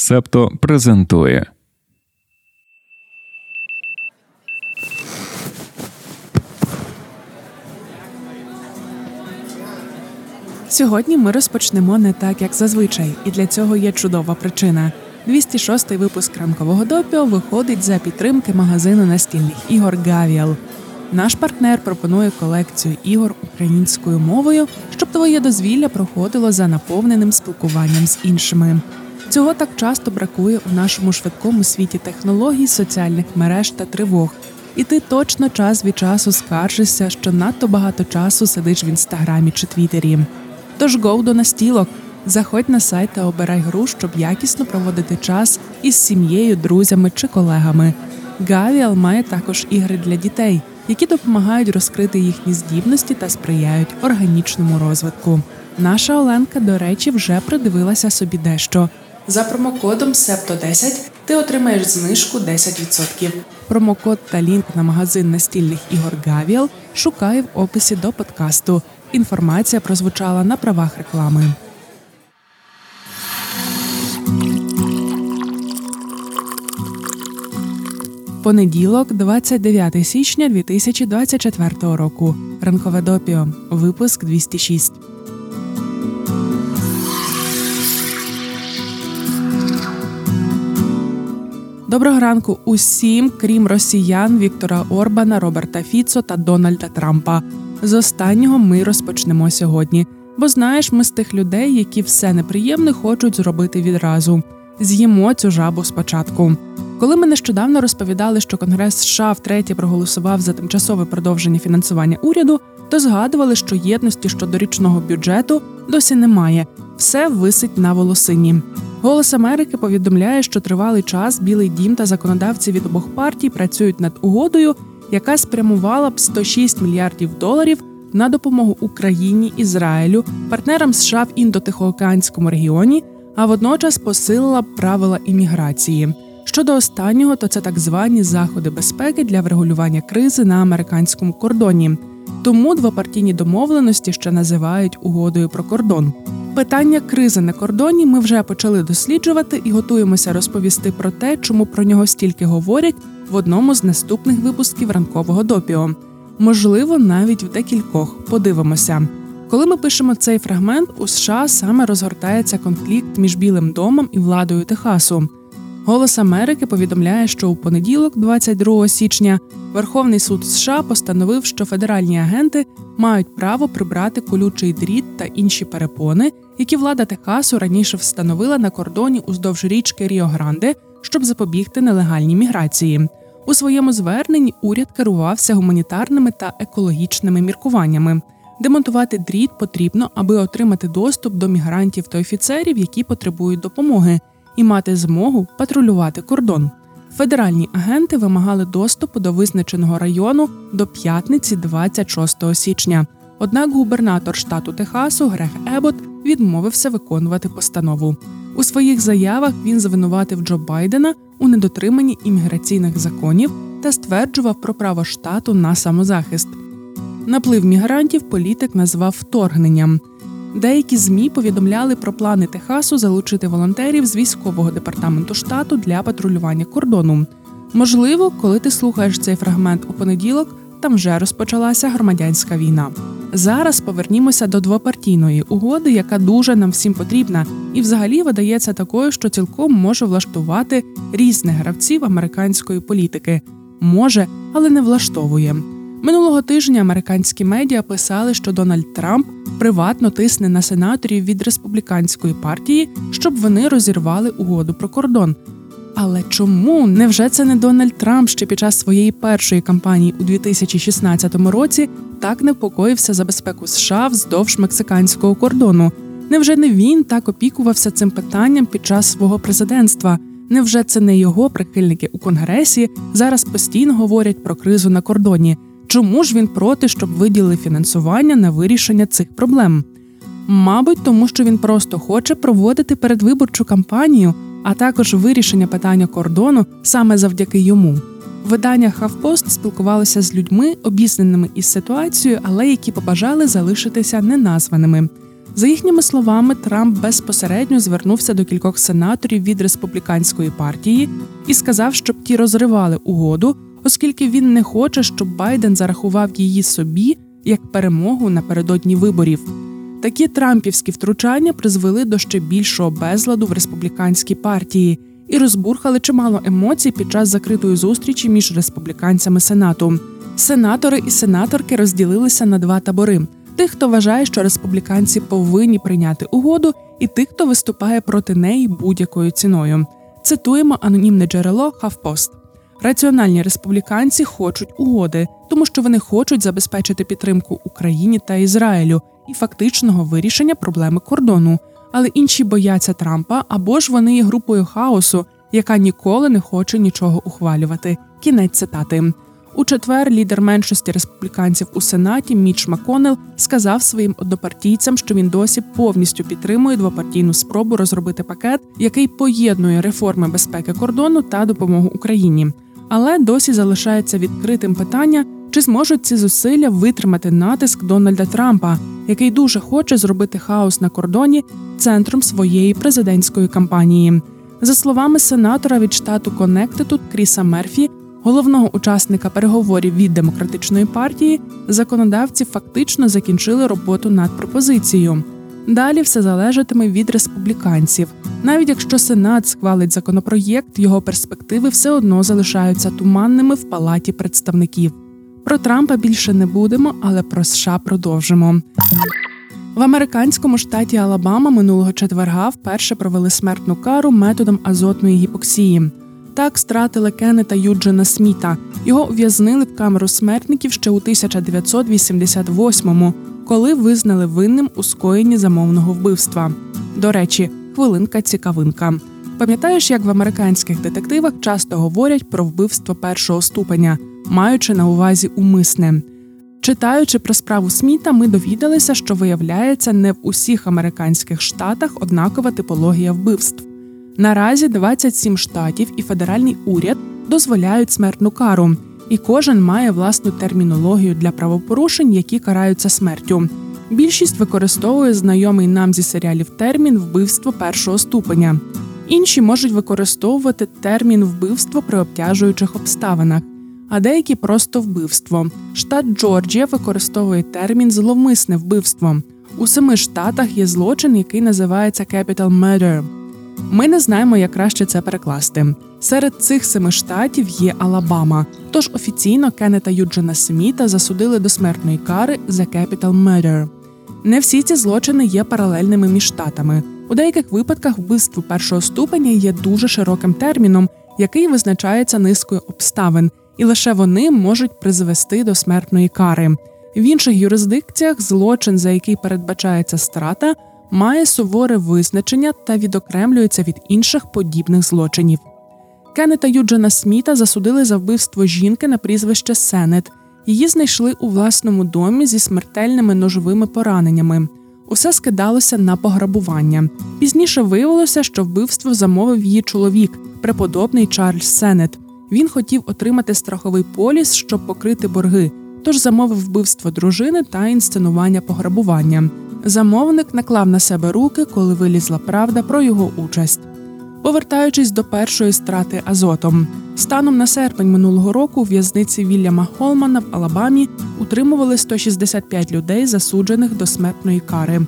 Септо презентує. Сьогодні ми розпочнемо не так, як зазвичай, і для цього є чудова причина. 206-й випуск ранкового допіо виходить за підтримки магазину настільних ігор Гавіал. Наш партнер пропонує колекцію ігор українською мовою, щоб твоє дозвілля проходило за наповненим спілкуванням з іншими. Цього так часто бракує у нашому швидкому світі технологій, соціальних мереж та тривог. І ти точно час від часу скаржишся, що надто багато часу сидиш в інстаграмі чи твіттері. Тож гоу до настілок. Заходь на сайт та обирай гру, щоб якісно проводити час із сім'єю, друзями чи колегами. Гавіал має також ігри для дітей, які допомагають розкрити їхні здібності та сприяють органічному розвитку. Наша Оленка, до речі, вже придивилася собі дещо. За промокодом SEPTO10 ти отримаєш знижку 10%. Промокод та лінк на магазин настільних ігор Гавіал шукай в описі до подкасту. Інформація прозвучала на правах реклами. Понеділок, 29 січня 2024 року. Ранкове допіо. Випуск 206. Доброго ранку усім, крім росіян Віктора Орбана, Роберта Фіцо та Дональда Трампа. З останнього ми розпочнемо сьогодні. Бо знаєш, ми з тих людей, які все неприємне хочуть зробити відразу. З'їмо цю жабу спочатку. Коли ми нещодавно розповідали, що Конгрес США втретє проголосував за тимчасове продовження фінансування уряду, то згадували, що єдності щодо річного бюджету досі немає. Все висить на волосині. Голос Америки повідомляє, що тривалий час Білий дім та законодавці від обох партій працюють над угодою, яка спрямувала б 106 мільярдів доларів на допомогу Україні, Ізраїлю, партнерам США в індотихоокеанському регіоні, а водночас посилила б правила імміграції. Щодо останнього, то це так звані заходи безпеки для врегулювання кризи на американському кордоні. Тому двопартійні домовленості ще називають угодою про кордон. Питання кризи на кордоні ми вже почали досліджувати і готуємося розповісти про те, чому про нього стільки говорять в одному з наступних випусків ранкового допіо. Можливо, навіть в декількох. Подивимося. Коли ми пишемо цей фрагмент, у США саме розгортається конфлікт між Білим домом і владою Техасу. Голос Америки повідомляє, що у понеділок, 22 січня, Верховний суд США постановив, що федеральні агенти мають право прибрати колючий дріт та інші перепони, які влада Техасу раніше встановила на кордоні уздовж річки Ріо Гранде, щоб запобігти нелегальній міграції. У своєму зверненні уряд керувався гуманітарними та екологічними міркуваннями. Демонтувати дріт потрібно, аби отримати доступ до мігрантів та офіцерів, які потребують допомоги і мати змогу патрулювати кордон. Федеральні агенти вимагали доступу до визначеного району до п'ятниці, 26 січня. Однак губернатор штату Техасу Грег Ебот відмовився виконувати постанову. У своїх заявах він звинуватив Джо Байдена у недотриманні імміграційних законів та стверджував про право штату на самозахист. Наплив мігрантів політик назвав вторгненням. Деякі змі повідомляли про плани Техасу залучити волонтерів з військового департаменту штату для патрулювання кордону. Можливо, коли ти слухаєш цей фрагмент у понеділок, там вже розпочалася громадянська війна. Зараз повернімося до двопартійної угоди, яка дуже нам всім потрібна, і взагалі видається такою, що цілком може влаштувати різних гравців американської політики. Може, але не влаштовує. Минулого тижня американські медіа писали, що Дональд Трамп приватно тисне на сенаторів від республіканської партії, щоб вони розірвали угоду про кордон. Але чому невже це не Дональд Трамп ще під час своєї першої кампанії у 2016 році так непокоївся за безпеку США вздовж мексиканського кордону? Невже не він так опікувався цим питанням під час свого президентства? Невже це не його прихильники у конгресі зараз постійно говорять про кризу на кордоні? Чому ж він проти, щоб виділили фінансування на вирішення цих проблем? Мабуть, тому що він просто хоче проводити передвиборчу кампанію, а також вирішення питання кордону саме завдяки йому. Видання Хавпост спілкувалося з людьми, обізнаними із ситуацією, але які побажали залишитися неназваними. За їхніми словами, Трамп безпосередньо звернувся до кількох сенаторів від республіканської партії і сказав, щоб ті розривали угоду, оскільки він не хоче, щоб Байден зарахував її собі як перемогу напередодні виборів. Такі трампівські втручання призвели до ще більшого безладу в республіканській партії і розбурхали чимало емоцій під час закритої зустрічі між республіканцями Сенату. Сенатори і сенаторки розділилися на два табори: тих, хто вважає, що республіканці повинні прийняти угоду, і тих, хто виступає проти неї будь-якою ціною. Цитуємо анонімне джерело Хавпост. Раціональні республіканці хочуть угоди, тому що вони хочуть забезпечити підтримку Україні та Ізраїлю і фактичного вирішення проблеми кордону. Але інші бояться Трампа або ж вони є групою хаосу, яка ніколи не хоче нічого ухвалювати. Кінець цитати. У четвер лідер меншості республіканців у сенаті Міч Маконел сказав своїм однопартійцям, що він досі повністю підтримує двопартійну спробу розробити пакет, який поєднує реформи безпеки кордону та допомогу Україні. Але досі залишається відкритим питання, чи зможуть ці зусилля витримати натиск Дональда Трампа, який дуже хоче зробити хаос на кордоні центром своєї президентської кампанії. За словами сенатора від штату Коннектитут Кріса Мерфі, головного учасника переговорів від демократичної партії, законодавці фактично закінчили роботу над пропозицією. Далі все залежатиме від республіканців. Навіть якщо Сенат схвалить законопроєкт, його перспективи все одно залишаються туманними в палаті представників. Про Трампа більше не будемо, але про США продовжимо. В американському штаті Алабама минулого четверга вперше провели смертну кару методом азотної гіпоксії. Так стратили Кеннета Юджина Сміта. Його ув'язнили в камеру смертників ще у 1988-му, коли визнали винним у скоєнні замовного вбивства. До речі, хвилинка цікавинка. Пам'ятаєш, як в американських детективах часто говорять про вбивство першого ступеня, маючи на увазі умисне. Читаючи про справу Сміта, ми довідалися, що виявляється не в усіх американських штатах однакова типологія вбивств. Наразі 27 штатів і федеральний уряд дозволяють смертну кару, і кожен має власну термінологію для правопорушень, які караються смертю. Більшість використовує знайомий нам зі серіалів термін вбивство першого ступеня. Інші можуть використовувати термін вбивство при обтяжуючих обставинах, а деякі просто вбивство. Штат Джорджія використовує термін зловмисне вбивство. У семи штатах є злочин, який називається Capital Murder. Ми не знаємо, як краще це перекласти. Серед цих семи штатів є Алабама. Тож офіційно Кеннета Юджина Сміта засудили до смертної кари за Capital Murder. Не всі ці злочини є паралельними між штатами. У деяких випадках вбивство першого ступеня є дуже широким терміном, який визначається низкою обставин, і лише вони можуть призвести до смертної кари. В інших юрисдикціях злочин, за який передбачається страта, має суворе визначення та відокремлюється від інших подібних злочинів. Кеннета Юджина Сміта засудили за вбивство жінки на прізвище Сенет. Її знайшли у власному домі зі смертельними ножовими пораненнями. Усе скидалося на пограбування. Пізніше виявилося, що вбивство замовив її чоловік, преподобний Чарльз Сенет. Він хотів отримати страховий поліс, щоб покрити борги, тож замовив вбивство дружини та інсценування пограбування. Замовник наклав на себе руки, коли вилізла правда про його участь. Повертаючись до першої страти азотом, станом на серпень минулого року у в'язниці Вільяма Холмана в Алабамі утримували 165 людей, засуджених до смертної кари.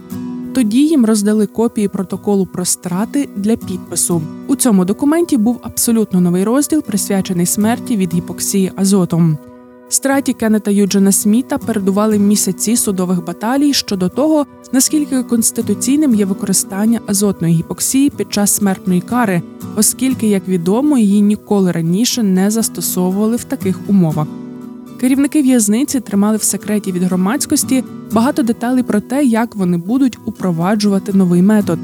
Тоді їм роздали копії протоколу про страти для підпису. У цьому документі був абсолютно новий розділ, присвячений смерті від гіпоксії азотом. Страті Кеннета Юджина Сміта передували місяці судових баталій щодо того, наскільки конституційним є використання азотної гіпоксії під час смертної кари, оскільки, як відомо, її ніколи раніше не застосовували в таких умовах. Керівники в'язниці тримали в секреті від громадськості багато деталей про те, як вони будуть упроваджувати новий метод.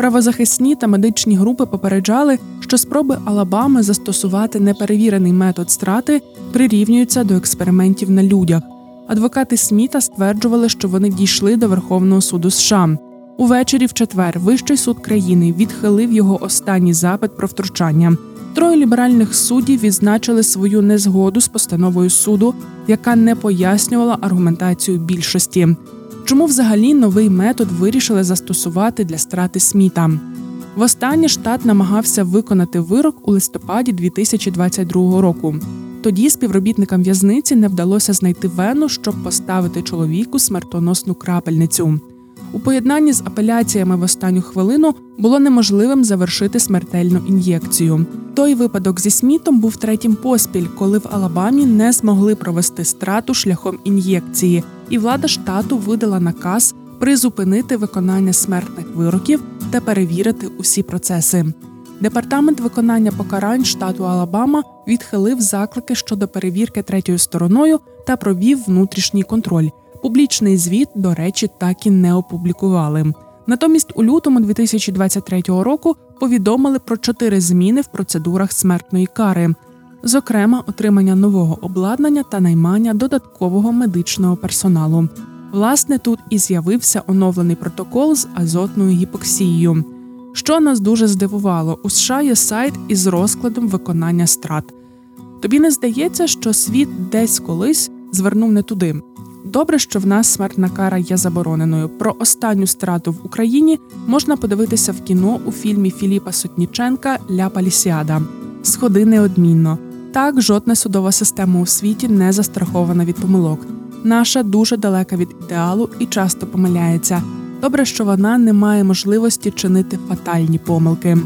Правозахисні та медичні групи попереджали, що спроби Алабами застосувати неперевірений метод страти прирівнюються до експериментів на людях. Адвокати Сміта стверджували, що вони дійшли до Верховного суду США. Увечері в четвер Вищий суд країни відхилив його останній запит про втручання. Троє ліберальних суддів відзначили свою незгоду з постановою суду, яка не пояснювала аргументацію більшості. Чому взагалі новий метод вирішили застосувати для страти сміта? Востаннє штат намагався виконати вирок у листопаді 2022 року. Тоді співробітникам в'язниці не вдалося знайти вену, щоб поставити чоловіку смертоносну крапельницю. У поєднанні з апеляціями в останню хвилину було неможливим завершити смертельну ін'єкцію. Той випадок зі смітом був третім поспіль, коли в Алабамі не змогли провести страту шляхом ін'єкції, і влада штату видала наказ призупинити виконання смертних вироків та перевірити усі процеси. Департамент виконання покарань штату Алабама відхилив заклики щодо перевірки третьою стороною та провів внутрішній контроль. Публічний звіт, до речі, так і не опублікували. Натомість, у лютому 2023 року повідомили про чотири зміни в процедурах смертної кари, зокрема, отримання нового обладнання та наймання додаткового медичного персоналу. Власне, тут і з'явився оновлений протокол з азотною гіпоксією. Що нас дуже здивувало, у США є сайт із розкладом виконання страт. Тобі не здається, що світ десь колись звернув не туди. Добре, що в нас смертна кара є забороненою. Про останню страту в Україні можна подивитися в кіно у фільмі Філіпа Сотніченка Ля Палісіада. Сходи неодмінно. Так, жодна судова система у світі не застрахована від помилок. Наша дуже далека від ідеалу і часто помиляється. Добре, що вона не має можливості чинити фатальні помилки.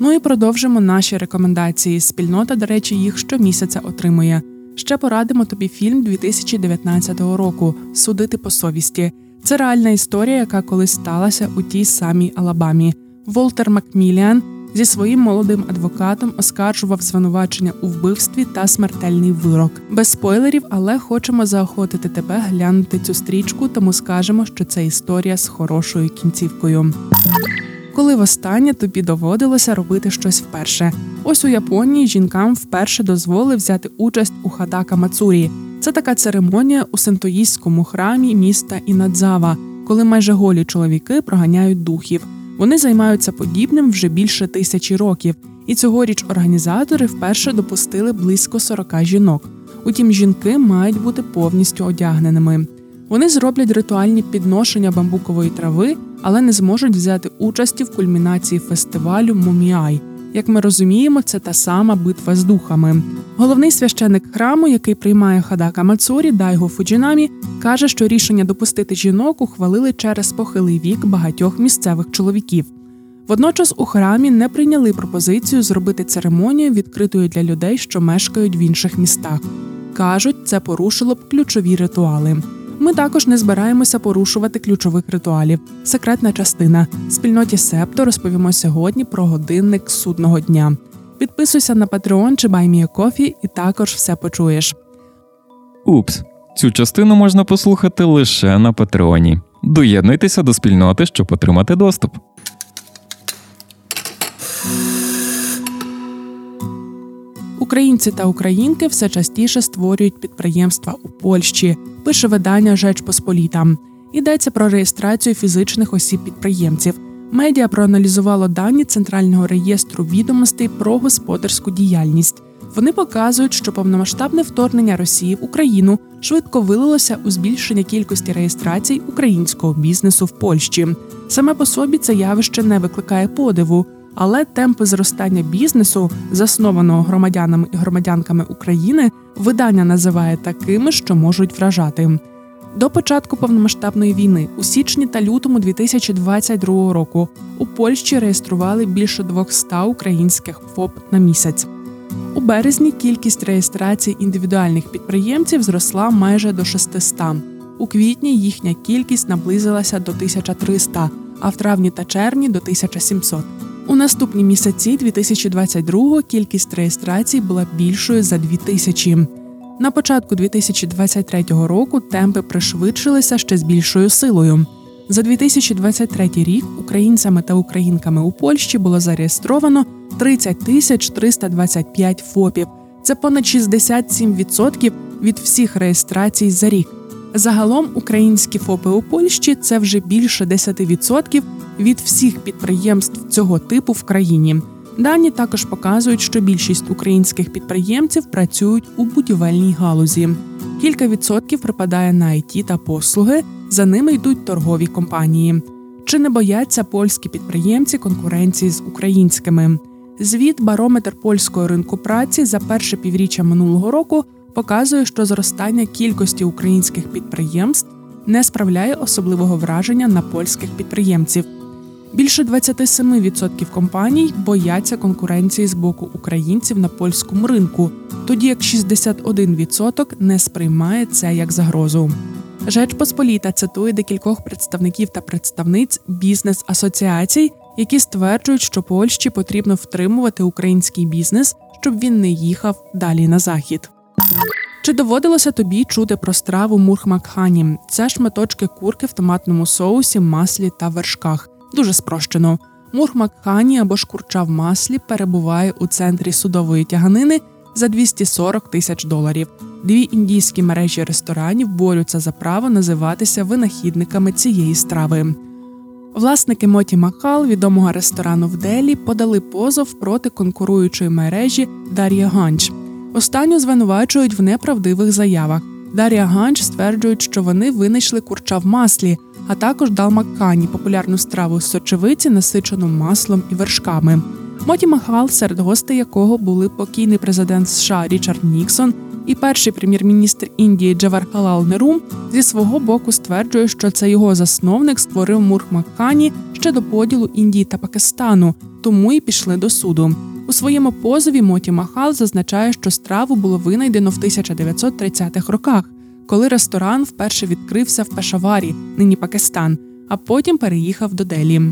Ну і продовжимо наші рекомендації. Спільнота, до речі, їх щомісяця отримує. Ще порадимо тобі фільм 2019 року Судити по совісті. Це реальна історія, яка колись сталася у тій самій Алабамі. Волтер Макміліан зі своїм молодим адвокатом оскаржував звинувачення у вбивстві та смертельний вирок. Без спойлерів, але хочемо заохотити тебе глянути цю стрічку, тому скажемо, що це історія з хорошою кінцівкою. Коли востаннє тобі доводилося робити щось вперше. Ось у Японії жінкам вперше дозволили взяти участь у хадака Мацурі. Це така церемонія у синтоїстському храмі міста Інадзава, коли майже голі чоловіки проганяють духів. Вони займаються подібним вже більше тисячі років, і цьогоріч організатори вперше допустили близько 40 жінок. Утім, жінки мають бути повністю одягненими. Вони зроблять ритуальні підношення бамбукової трави, але не зможуть взяти участі в кульмінації фестивалю Муміай. Як ми розуміємо, це та сама битва з духами. Головний священник храму, який приймає хадака Мацурі, Дайго Фуджінамі, каже, що рішення допустити жінок ухвалили через похилий вік багатьох місцевих чоловіків. Водночас у храмі не прийняли пропозицію зробити церемонію відкритою для людей, що мешкають в інших містах. кажуть, це порушило б ключові ритуали. Ми також не збираємося порушувати ключових ритуалів. Секретна частина спільноті Септо розповімо сьогодні про годинник судного дня. Підписуйся на Patreon чи BuyMeACoffee і також все почуєш. Упс, цю частину можна послухати лише на Патреоні. Доєднуйтеся до спільноти, щоб отримати доступ. Українці та українки все частіше створюють підприємства у Польщі. Пише видання Жеч Посполіта. Йдеться про реєстрацію фізичних осіб підприємців. Медіа проаналізувало дані Центрального реєстру відомостей про господарську діяльність. Вони показують, що повномасштабне вторгнення Росії в Україну швидко вилилося у збільшення кількості реєстрацій українського бізнесу в Польщі. Саме по собі це явище не викликає подиву, але темпи зростання бізнесу, заснованого громадянами і громадянками України, видання називає такими, що можуть вражати. До початку повномасштабної війни у січні та лютому 2022 року у Польщі реєстрували більше 200 українських ФОП на місяць. У березні кількість реєстрацій індивідуальних підприємців зросла майже до 600. У квітні їхня кількість наблизилася до 1300, а в травні та червні до 1700. У наступні місяці 2022 кількість реєстрацій була більшою за 2000. На початку 2023 року темпи пришвидшилися ще з більшою силою. За 2023 рік українцями та українками у Польщі було зареєстровано 30 тисяч 325 ФОПів. Це понад 67% від всіх реєстрацій за рік. Загалом українські ФОПи у Польщі це вже більше 10% від всіх підприємств цього типу в країні. Дані також показують, що більшість українських підприємців працюють у будівельній галузі. Кілька відсотків припадає на IT та послуги, за ними йдуть торгові компанії. Чи не бояться польські підприємці конкуренції з українськими? Звіт барометр польського ринку праці за перше півріччя минулого року показує, що зростання кількості українських підприємств не справляє особливого враження на польських підприємців. Більше 27% компаній бояться конкуренції з боку українців на польському ринку, тоді як 61% не сприймає це як загрозу. Жеч Посполіта цитує декількох представників та представниць бізнес-асоціацій, які стверджують, що Польщі потрібно втримувати український бізнес, щоб він не їхав далі на захід. Чи доводилося тобі чути про страву мурхмакхані? Це шматочки курки в томатному соусі, маслі та вершках. Дуже спрощено. Мурхмакхані або ж курча в маслі перебуває у центрі судової тяганини за 240 тисяч доларів. Дві індійські мережі ресторанів борються за право називатися винахідниками цієї страви. Власники Моті Махал, відомого ресторану в Делі, подали позов проти конкуруючої мережі Дар'я Ганч. Останню звинувачують в неправдивих заявах. Дар'я Ганч стверджують, що вони винайшли курча в маслі, а також дал Маккані, популярну страву з сочевиці, насичену маслом і вершками. Моті Махал, серед гостей якого були покійний президент США Річард Ніксон і перший прем'єр-міністр Індії Джавархалал Нерум, зі свого боку стверджує, що це його засновник створив Мурх Маккані ще до поділу Індії та Пакистану, тому й пішли до суду. У своєму позові Моті Махал зазначає, що страву було винайдено в 1930-х роках, коли ресторан вперше відкрився в Пешаварі, нині Пакистан, а потім переїхав до Делі.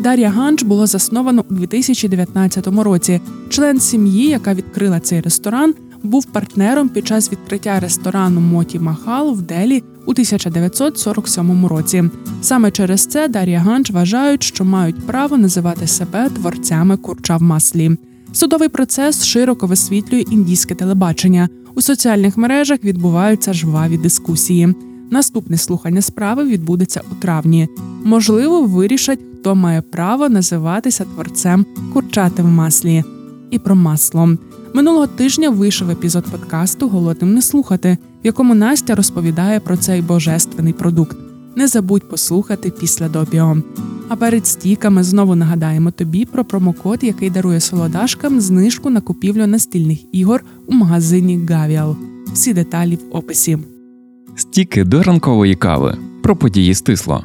Дар'я Ганч було засновано у 2019 році. Член сім'ї, яка відкрила цей ресторан, був партнером під час відкриття ресторану Моті Махал в Делі у 1947 році. Саме через це Дар'я Ганч вважають, що мають право називати себе творцями курча в маслі. Судовий процес широко висвітлює індійське телебачення. У соціальних мережах відбуваються жваві дискусії. Наступне слухання справи відбудеться у травні. Можливо, вирішать, хто має право називатися творцем курчати в маслі і про масло. Минулого тижня вийшов епізод подкасту Голодним не слухати, в якому Настя розповідає про цей божественний продукт. Не забудь послухати після допіо. А перед стіками знову нагадаємо тобі про промокод, який дарує солодашкам знижку на купівлю настільних ігор у магазині Гавіал. Всі деталі в описі. Стіки до ранкової кави про події стисло.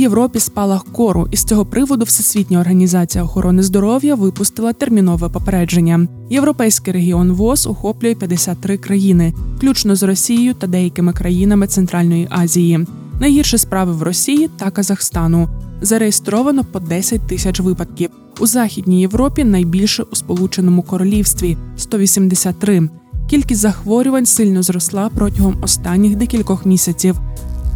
Європі спалах кору, і з цього приводу Всесвітня організація охорони здоров'я випустила термінове попередження. Європейський регіон ВОЗ охоплює 53 країни, включно з Росією та деякими країнами Центральної Азії. Найгірші справи в Росії та Казахстану. Зареєстровано по 10 тисяч випадків. У Західній Європі найбільше у Сполученому Королівстві 183. Кількість захворювань сильно зросла протягом останніх декількох місяців.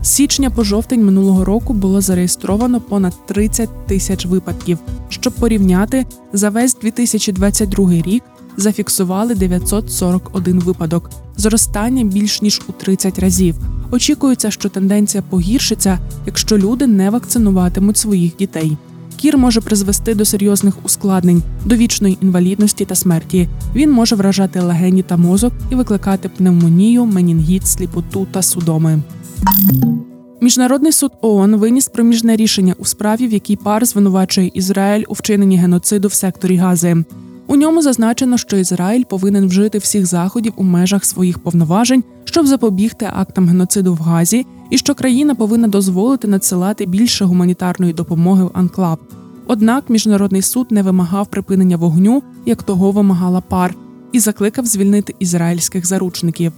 З січня по жовтень минулого року було зареєстровано понад 30 тисяч випадків. Щоб порівняти, за весь 2022 рік зафіксували 941 випадок, зростання більш ніж у 30 разів. Очікується, що тенденція погіршиться, якщо люди не вакцинуватимуть своїх дітей. Кір може призвести до серйозних ускладнень, до вічної інвалідності та смерті. Він може вражати легені та мозок і викликати пневмонію, менінгіт, сліпоту та судоми. Міжнародний суд ООН виніс проміжне рішення у справі, в якій пар звинувачує Ізраїль у вчиненні геноциду в секторі Гази. У ньому зазначено, що Ізраїль повинен вжити всіх заходів у межах своїх повноважень, щоб запобігти актам геноциду в Газі, і що країна повинна дозволити надсилати більше гуманітарної допомоги в Анклав. Однак міжнародний суд не вимагав припинення вогню, як того вимагала пар, і закликав звільнити ізраїльських заручників.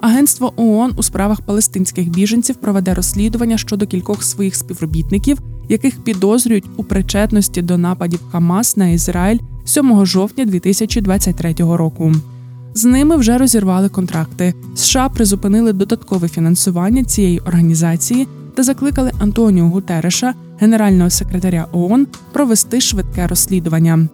Агентство ООН у справах палестинських біженців проведе розслідування щодо кількох своїх співробітників, яких підозрюють у причетності до нападів Хамас на Ізраїль 7 жовтня 2023 року. З ними вже розірвали контракти. США призупинили додаткове фінансування цієї організації та закликали Антоніо Гутереша, генерального секретаря ООН провести швидке розслідування.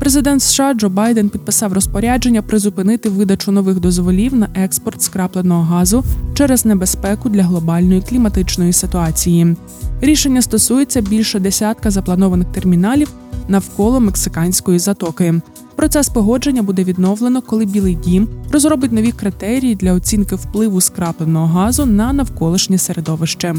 Президент США Джо Байден підписав розпорядження призупинити видачу нових дозволів на експорт скрапленого газу через небезпеку для глобальної кліматичної ситуації. Рішення стосується більше десятка запланованих терміналів навколо мексиканської затоки. Процес погодження буде відновлено, коли Білий Дім розробить нові критерії для оцінки впливу скрапленого газу на навколишнє середовище.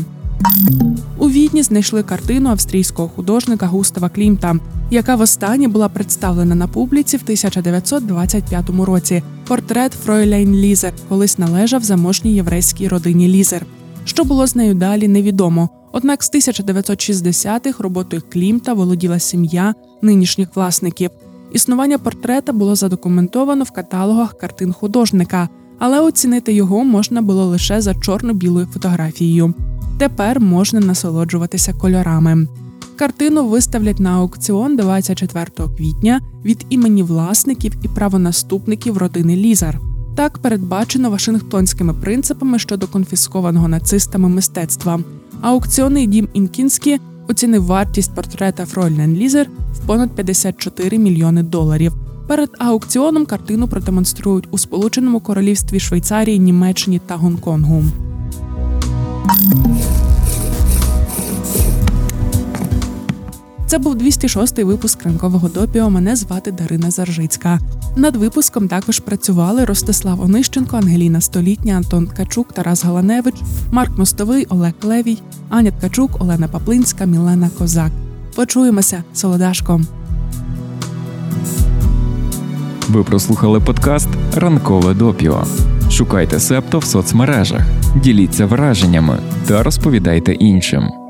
У відні знайшли картину австрійського художника Густава Клімта, яка востаннє була представлена на публіці в 1925 році. Портрет Фройлейн Лізер колись належав заможній єврейській родині Лізер. Що було з нею далі, невідомо. Однак з 1960-х роботою Клімта володіла сім'я нинішніх власників. Існування портрета було задокументовано в каталогах картин художника, але оцінити його можна було лише за чорно-білою фотографією. Тепер можна насолоджуватися кольорами. Картину виставлять на аукціон 24 квітня від імені власників і правонаступників родини Лізар. Так передбачено Вашингтонськими принципами щодо конфіскованого нацистами мистецтва. Аукціонний дім Інкінські оцінив вартість портрета Фройлен Лізер в понад 54 мільйони доларів. Перед аукціоном картину продемонструють у Сполученому Королівстві Швейцарії, Німеччині та Гонконгу. Це був 206-й випуск ранкового допіо. Мене звати Дарина Заржицька. Над випуском також працювали Ростислав Онищенко, Ангеліна Столітня, Антон Ткачук, Тарас Галаневич, Марк Мостовий, Олег Левій, Аня Ткачук, Олена Паплинська, Мілена Козак. Почуємося, солодашком. Ви прослухали подкаст Ранкове допіо. Шукайте септо в соцмережах, діліться враженнями та розповідайте іншим.